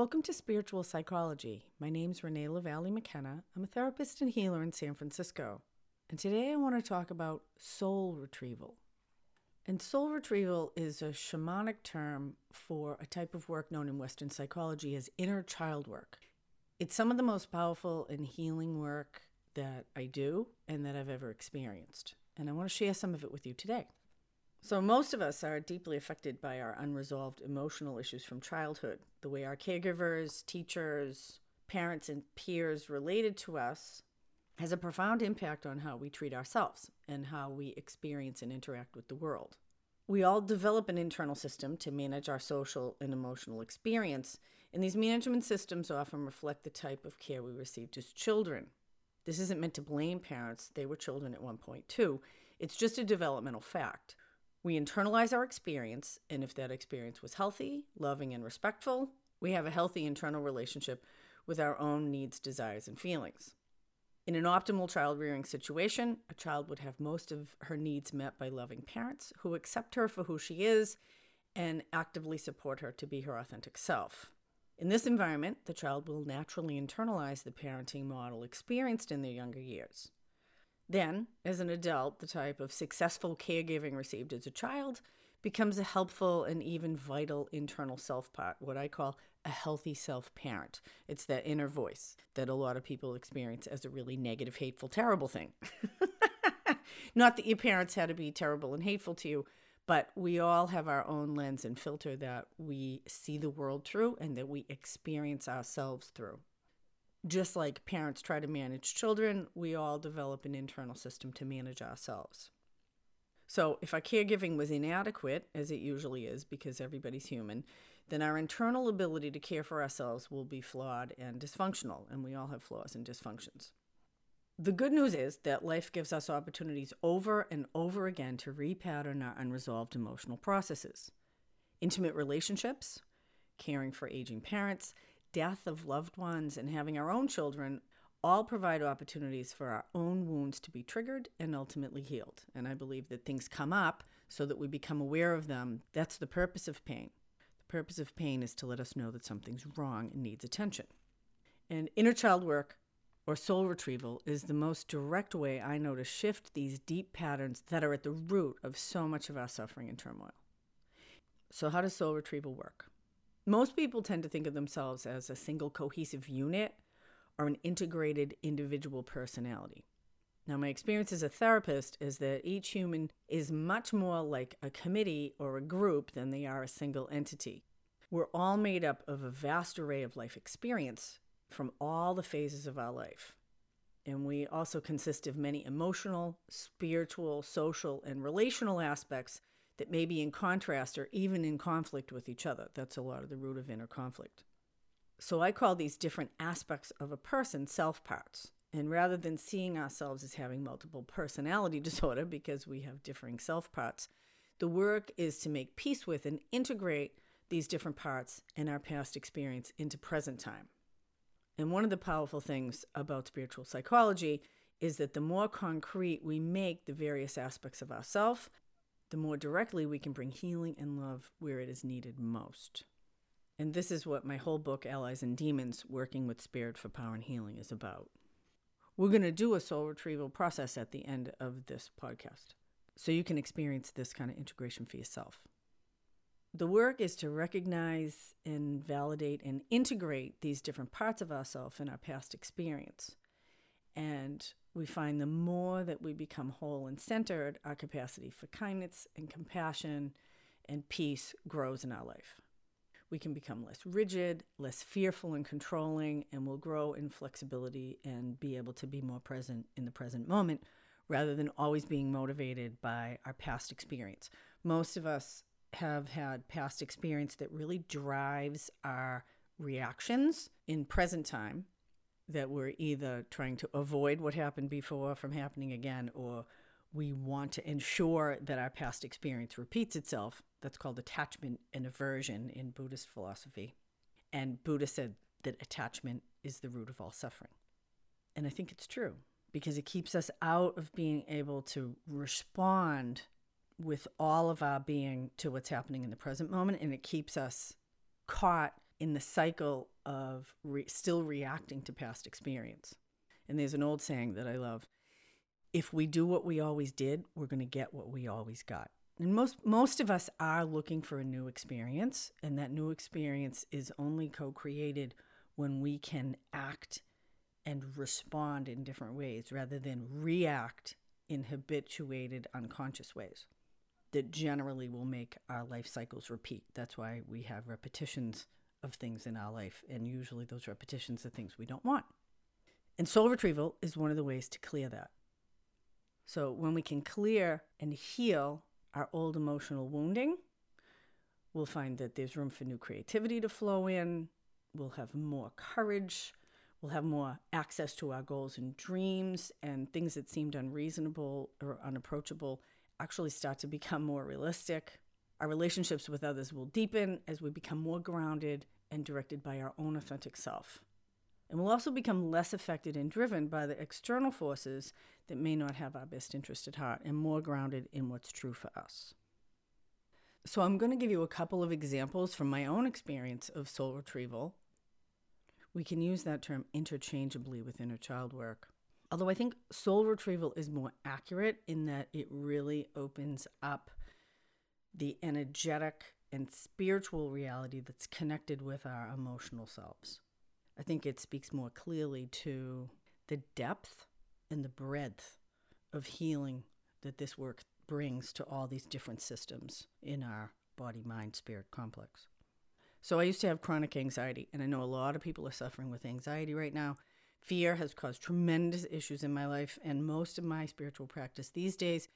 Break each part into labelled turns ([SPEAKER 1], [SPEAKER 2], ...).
[SPEAKER 1] Welcome to Spiritual Psychology. My name is Renee LaValle McKenna. I'm a therapist and healer in San Francisco. And today I want to talk about soul retrieval. And soul retrieval is a shamanic term for a type of work known in Western psychology as inner child work. It's some of the most powerful and healing work that I do and that I've ever experienced. And I want to share some of it with you today. So, most of us are deeply affected by our unresolved emotional issues from childhood. The way our caregivers, teachers, parents, and peers related to us has a profound impact on how we treat ourselves and how we experience and interact with the world. We all develop an internal system to manage our social and emotional experience, and these management systems often reflect the type of care we received as children. This isn't meant to blame parents, they were children at one point too. It's just a developmental fact. We internalize our experience, and if that experience was healthy, loving, and respectful, we have a healthy internal relationship with our own needs, desires, and feelings. In an optimal child rearing situation, a child would have most of her needs met by loving parents who accept her for who she is and actively support her to be her authentic self. In this environment, the child will naturally internalize the parenting model experienced in their younger years. Then, as an adult, the type of successful caregiving received as a child becomes a helpful and even vital internal self part, what I call a healthy self parent. It's that inner voice that a lot of people experience as a really negative, hateful, terrible thing. Not that your parents had to be terrible and hateful to you, but we all have our own lens and filter that we see the world through and that we experience ourselves through just like parents try to manage children, we all develop an internal system to manage ourselves. So, if our caregiving was inadequate, as it usually is because everybody's human, then our internal ability to care for ourselves will be flawed and dysfunctional, and we all have flaws and dysfunctions. The good news is that life gives us opportunities over and over again to repattern our unresolved emotional processes. Intimate relationships, caring for aging parents, death of loved ones, and having our own children all provide opportunities for our own wounds to be triggered and ultimately healed. And I believe that things come up so that we become aware of them. That's the purpose of pain. The purpose of pain is to let us know that something's wrong and needs attention. And inner child work or soul retrieval is the most direct way I know to shift these deep patterns that are at the root of so much of our suffering and turmoil. So, how does soul retrieval work? Most people tend to think of themselves as a single cohesive unit or an integrated individual personality. Now, my experience as a therapist is that each human is much more like a committee or a group than they are a single entity. We're all made up of a vast array of life experience from all the phases of our life. And we also consist of many emotional, spiritual, social, and relational aspects that may be in contrast or even in conflict with each other. That's a lot of the root of inner conflict. So I call these different aspects of a person self parts. And rather than seeing ourselves as having multiple personality disorder because we have differing self parts, the work is to make peace with and integrate these different parts and our past experience into present time. And one of the powerful things about spiritual psychology is that the more concrete we make the various aspects of ourself, the more directly we can bring healing and love where it is needed most. And this is what my whole book, Allies and Demons Working with Spirit for Power and Healing, is about. We're going to do a soul retrieval process at the end of this podcast so you can experience this kind of integration for yourself. The work is to recognize and validate and integrate these different parts of ourselves in our past experience. And we find the more that we become whole and centered, our capacity for kindness and compassion and peace grows in our life. We can become less rigid, less fearful and controlling, and will grow in flexibility and be able to be more present in the present moment rather than always being motivated by our past experience. Most of us have had past experience that really drives our reactions in present time that we're either trying to avoid what happened before from happening again or we want to ensure that our past experience repeats itself. That's called attachment and aversion in Buddhist philosophy. And Buddha said that attachment is the root of all suffering. And I think it's true because it keeps us out of being able to respond with all of our being to what's happening in the present moment. And it keeps us caught in the cycle of re- still reacting to past experience. And there's an old saying that I love if we do what we always did, we're going to get what we always got. And most most of us are looking for a new experience, and that new experience is only co-created when we can act and respond in different ways rather than react in habituated unconscious ways that generally will make our life cycles repeat. That's why we have repetitions of things in our life, and usually those repetitions are things we don't want. And soul retrieval is one of the ways to clear that. So, when we can clear and heal our old emotional wounding, we'll find that there's room for new creativity to flow in. We'll have more courage. We'll have more access to our goals and dreams, and things that seemed unreasonable or unapproachable actually start to become more realistic. Our relationships with others will deepen as we become more grounded and directed by our own authentic self. And we'll also become less affected and driven by the external forces that may not have our best interest at heart and more grounded in what's true for us. So, I'm going to give you a couple of examples from my own experience of soul retrieval. We can use that term interchangeably with inner child work. Although I think soul retrieval is more accurate in that it really opens up the energetic and spiritual reality that's connected with our emotional selves. I think it speaks more clearly to the depth and the breadth of healing that this work brings to all these different systems in our body, mind, spirit complex. So, I used to have chronic anxiety, and I know a lot of people are suffering with anxiety right now. Fear has caused tremendous issues in my life, and most of my spiritual practice these days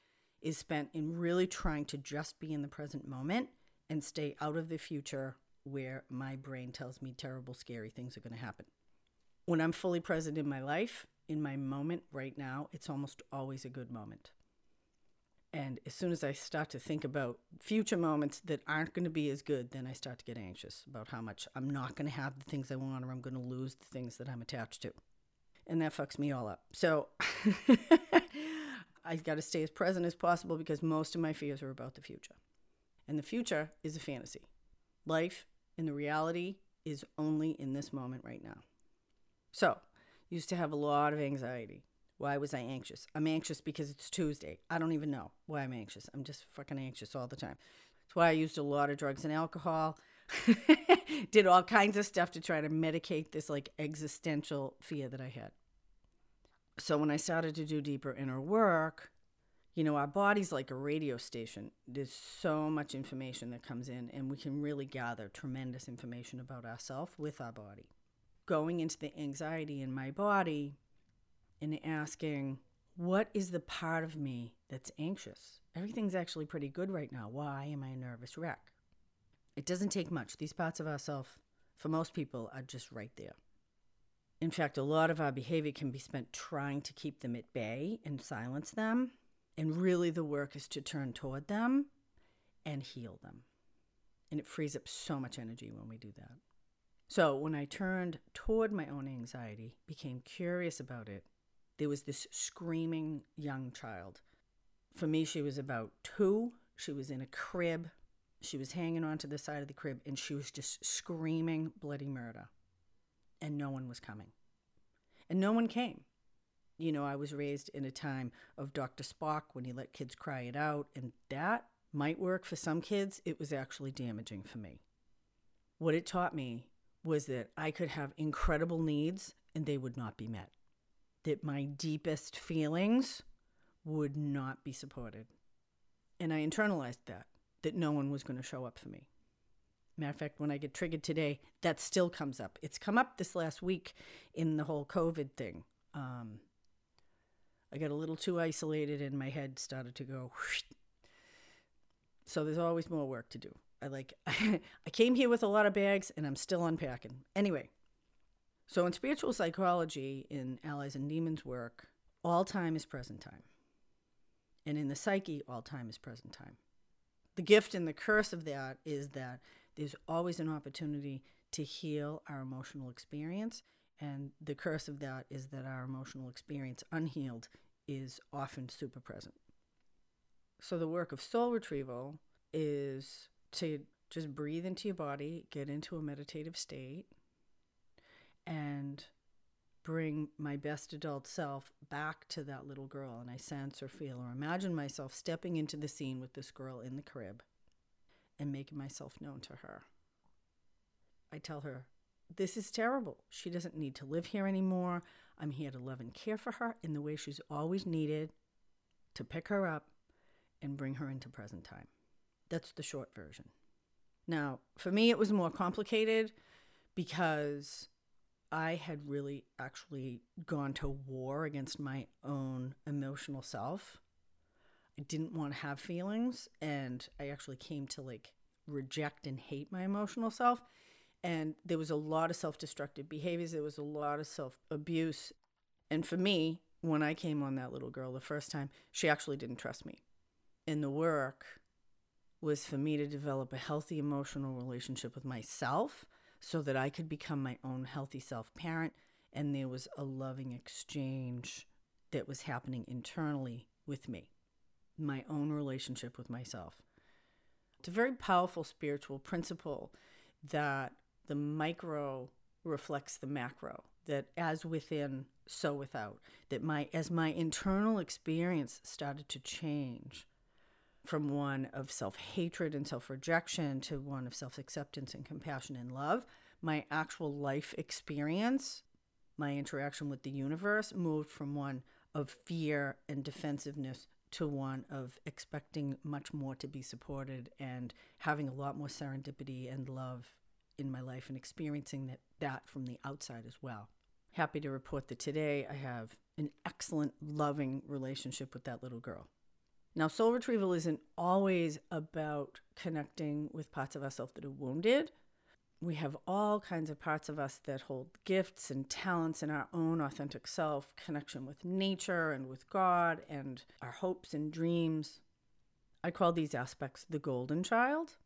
[SPEAKER 1] is spent in really trying to just be in the present moment and stay out of the future where my brain tells me terrible, scary things are going to happen. When I'm fully present in my life, in my moment right now, it's almost always a good moment. And as soon as I start to think about future moments that aren't going to be as good, then I start to get anxious about how much I'm not going to have the things I want or I'm going to lose the things that I'm attached to and that fucks me all up. So I got to stay as present as possible because most of my fears are about the future. And the future is a fantasy. Life and the reality is only in this moment right now. So, used to have a lot of anxiety. Why was I anxious? I'm anxious because it's Tuesday. I don't even know why I'm anxious. I'm just fucking anxious all the time. That's why I used a lot of drugs and alcohol. did all kinds of stuff to try to medicate this like existential fear that I had. So when I started to do deeper inner work, you know, our body's like a radio station. There's so much information that comes in, and we can really gather tremendous information about ourselves with our body. Going into the anxiety in my body and asking, what is the part of me that's anxious? Everything's actually pretty good right now. Why am I a nervous wreck? It doesn't take much. These parts of ourselves, for most people, are just right there. In fact, a lot of our behavior can be spent trying to keep them at bay and silence them. And really, the work is to turn toward them and heal them. And it frees up so much energy when we do that. So, when I turned toward my own anxiety, became curious about it, there was this screaming young child. For me, she was about two. She was in a crib she was hanging onto the side of the crib and she was just screaming bloody murder. And no one was coming. And no one came. You know, I was raised in a time of Dr. Spock when he let kids cry it out, and that might work for some kids. It was actually damaging for me. What it taught me was that I could have incredible needs and they would not be met, that my deepest feelings would not be supported. And I internalized that that no one was going to show up for me. Matter of fact, when I get triggered today, that still comes up. It's come up this last week in the whole COVID thing. Um, I got a little too isolated and my head started to go. Whoosh. So there's always more work to do. I like I came here with a lot of bags and I'm still unpacking. Anyway, so in spiritual psychology, in allies and demons work, all time is present time. And in the psyche, all time is present time the gift and the curse of that is that there's always an opportunity to heal our emotional experience. And the curse of that is that our emotional experience, unhealed, is often super present. So, the work of soul retrieval is to just breathe into your body, get into a meditative state, and bring my best adult self back to that little girl. And I sense or feel or imagine myself stepping into the scene with this girl in the crib and making myself known to her. I tell her, This is terrible. She doesn't need to live here anymore. I'm here to love and care for her in the way she's always needed, to pick her up and bring her into present time. That's the short version. Now, for me, it was more complicated because I had really actually gone to war against my own emotional self. Didn't want to have feelings, and I actually came to like reject and hate my emotional self. And there was a lot of self destructive behaviors, there was a lot of self abuse. And for me, when I came on that little girl the first time, she actually didn't trust me. And the work was for me to develop a healthy emotional relationship with myself so that I could become my own healthy self parent. And there was a loving exchange that was happening internally with me, my own relationship with myself. It's a very powerful spiritual principle that the micro reflects the macro that as within so without that my as my internal experience started to change from one of self-hatred and self-rejection to one of self-acceptance and compassion and love my actual life experience my interaction with the universe moved from one of fear and defensiveness to one of expecting much more to be supported and having a lot more serendipity and love in my life and experiencing that, that from the outside as well. Happy to report that today I have an excellent, loving relationship with that little girl. Now, soul retrieval isn't always about connecting with parts of ourselves that are wounded. We have all kinds of parts of us that hold gifts and talents in our own authentic self, connection with nature and with God, and our hopes and dreams. I call these aspects the golden child.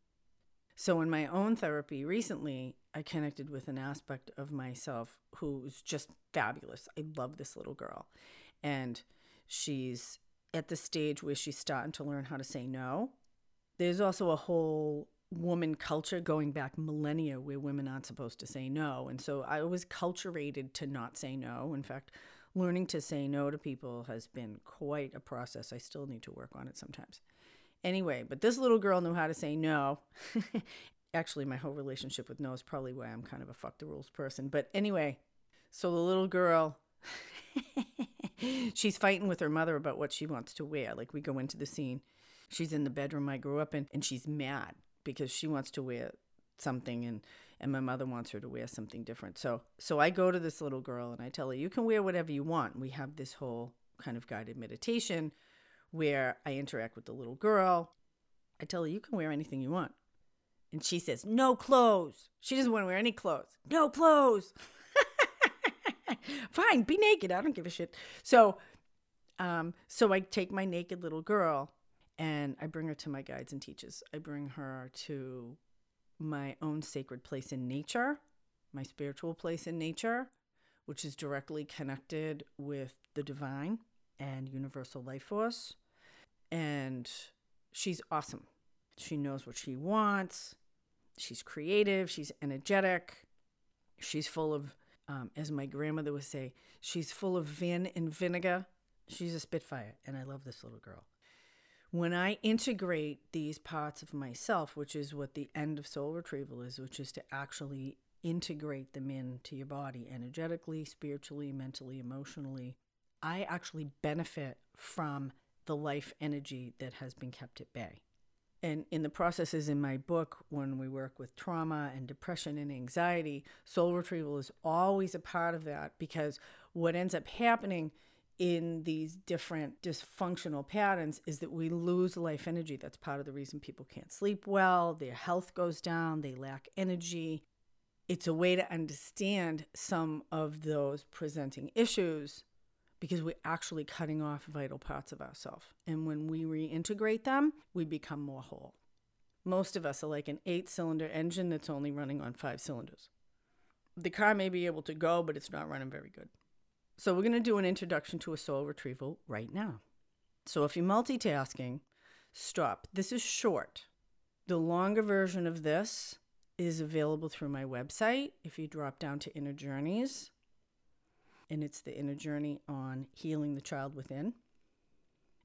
[SPEAKER 1] So, in my own therapy recently, I connected with an aspect of myself who's just fabulous. I love this little girl. And she's at the stage where she's starting to learn how to say no. There's also a whole woman culture going back millennia where women aren't supposed to say no. And so I was culturated to not say no. In fact, learning to say no to people has been quite a process. I still need to work on it sometimes. Anyway, but this little girl knew how to say no. Actually, my whole relationship with no is probably why I'm kind of a fuck the rules person. But anyway, so the little girl, she's fighting with her mother about what she wants to wear. Like we go into the scene. She's in the bedroom I grew up in, and she's mad because she wants to wear something and and my mother wants her to wear something different. So so I go to this little girl and I tell her you can wear whatever you want. We have this whole kind of guided meditation where I interact with the little girl. I tell her, you can wear anything you want. And she says, no clothes. She doesn't want to wear any clothes. No clothes. Fine, be naked. I don't give a shit. So, um, so I take my naked little girl and I bring her to my guides and teachers. I bring her to my own sacred place in nature, my spiritual place in nature, which is directly connected with the divine and universal life force and she's awesome. She knows what she wants. She's creative. She's energetic. She's full of, um, as my grandmother would say, she's full of vin and vinegar. She's a spitfire, and I love this little girl. When I integrate these parts of myself, which is what the end of soul retrieval is, which is to actually integrate them into your body energetically, spiritually, mentally, emotionally, I actually benefit from the life energy that has been kept at bay. And in the processes in my book, when we work with trauma and depression and anxiety, soul retrieval is always a part of that because what ends up happening in these different dysfunctional patterns is that we lose life energy. That's part of the reason people can't sleep well, their health goes down, they lack energy. It's a way to understand some of those presenting issues because we're actually cutting off vital parts of ourselves. And when we reintegrate them, we become more whole. Most of us are like an eight cylinder engine that's only running on five cylinders. The car may be able to go, but it's not running very good. So, we're going to do an introduction to a soul retrieval right now. So, if you're multitasking, stop. This is short. The longer version of this is available through my website if you drop down to Inner Journeys. And it's the inner journey on healing the child within.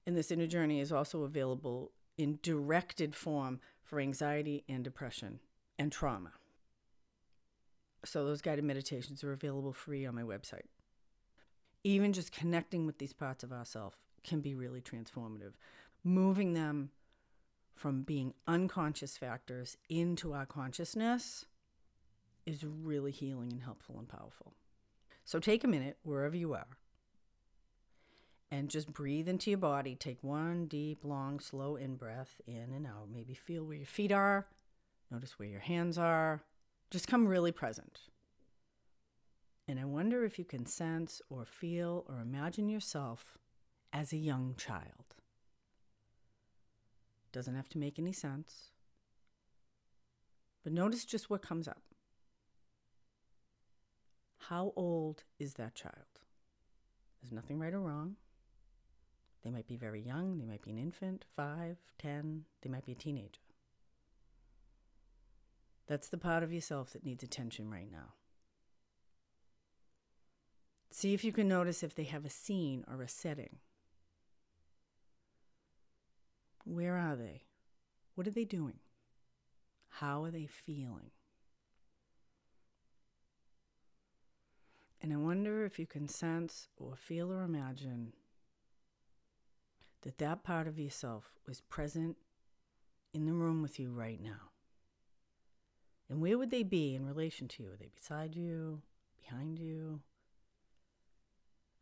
[SPEAKER 1] And this inner journey is also available in directed form for anxiety and depression and trauma. So those guided meditations are available free on my website. Even just connecting with these parts of ourselves can be really transformative. Moving them from being unconscious factors into our consciousness is really healing and helpful and powerful. So take a minute wherever you are and just breathe into your body. Take one deep, long, slow in breath in and out. Maybe feel where your feet are, notice where your hands are. Just come really present. And I wonder if you can sense or feel or imagine yourself as a young child. Doesn't have to make any sense. But notice just what comes up. How old is that child? There's nothing right or wrong. They might be very young, they might be an infant, five, ten, they might be a teenager. That's the part of yourself that needs attention right now. See if you can notice if they have a scene or a setting. Where are they? What are they doing? How are they feeling? And I wonder if you can sense or feel or imagine that that part of yourself was present in the room with you right now. And where would they be in relation to you? Are they beside you? Behind you?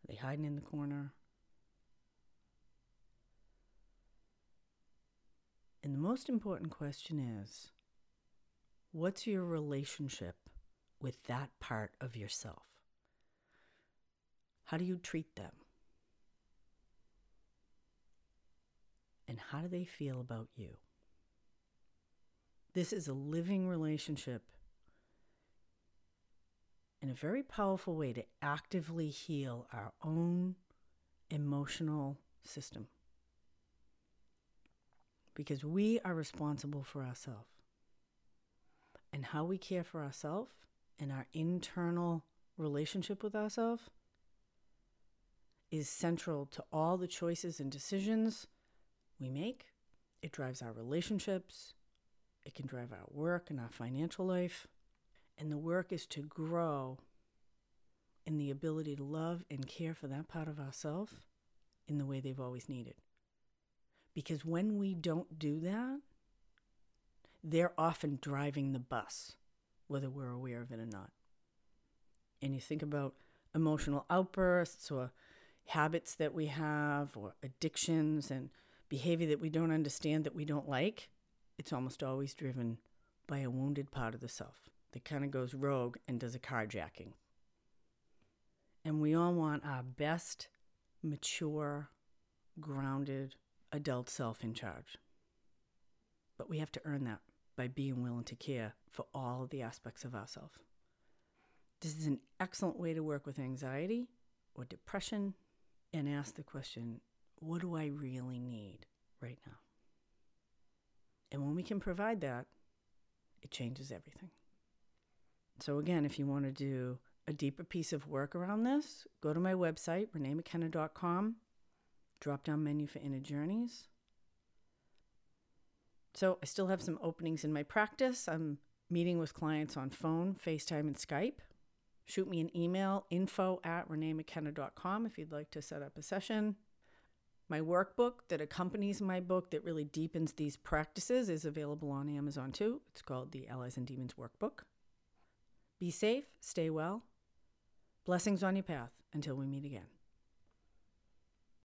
[SPEAKER 1] Are they hiding in the corner? And the most important question is what's your relationship with that part of yourself? How do you treat them? And how do they feel about you? This is a living relationship and a very powerful way to actively heal our own emotional system because we are responsible for ourselves. And how we care for ourselves and our internal relationship with ourselves is central to all the choices and decisions we make. It drives our relationships, it can drive our work and our financial life. And the work is to grow in the ability to love and care for that part of ourselves in the way they've always needed. Because when we don't do that, they're often driving the bus, whether we're aware of it or not. And you think about emotional outbursts or habits that we have or addictions and behavior that we don't understand that we don't like, it's almost always driven by a wounded part of the self that kind of goes rogue and does a carjacking. And we all want our best, mature, grounded, adult self in charge. But we have to earn that by being willing to care for all the aspects of ourselves. This is an excellent way to work with anxiety or depression and ask the question what do I really need right now? And when we can provide that, it changes everything. So, again, if you want to do a deeper piece of work around this, go to my website, reneemckenna.com drop down menu for inner journeys. So I still have some openings in my practice. I'm meeting with clients on phone, FaceTime, and Skype. Shoot me an email, info at reneemckenna.com if you'd like to set up a session. My workbook that accompanies my book that really deepens these practices is available on Amazon too. It's called the Allies and Demons Workbook. Be safe, stay well. Blessings on your path until we meet again.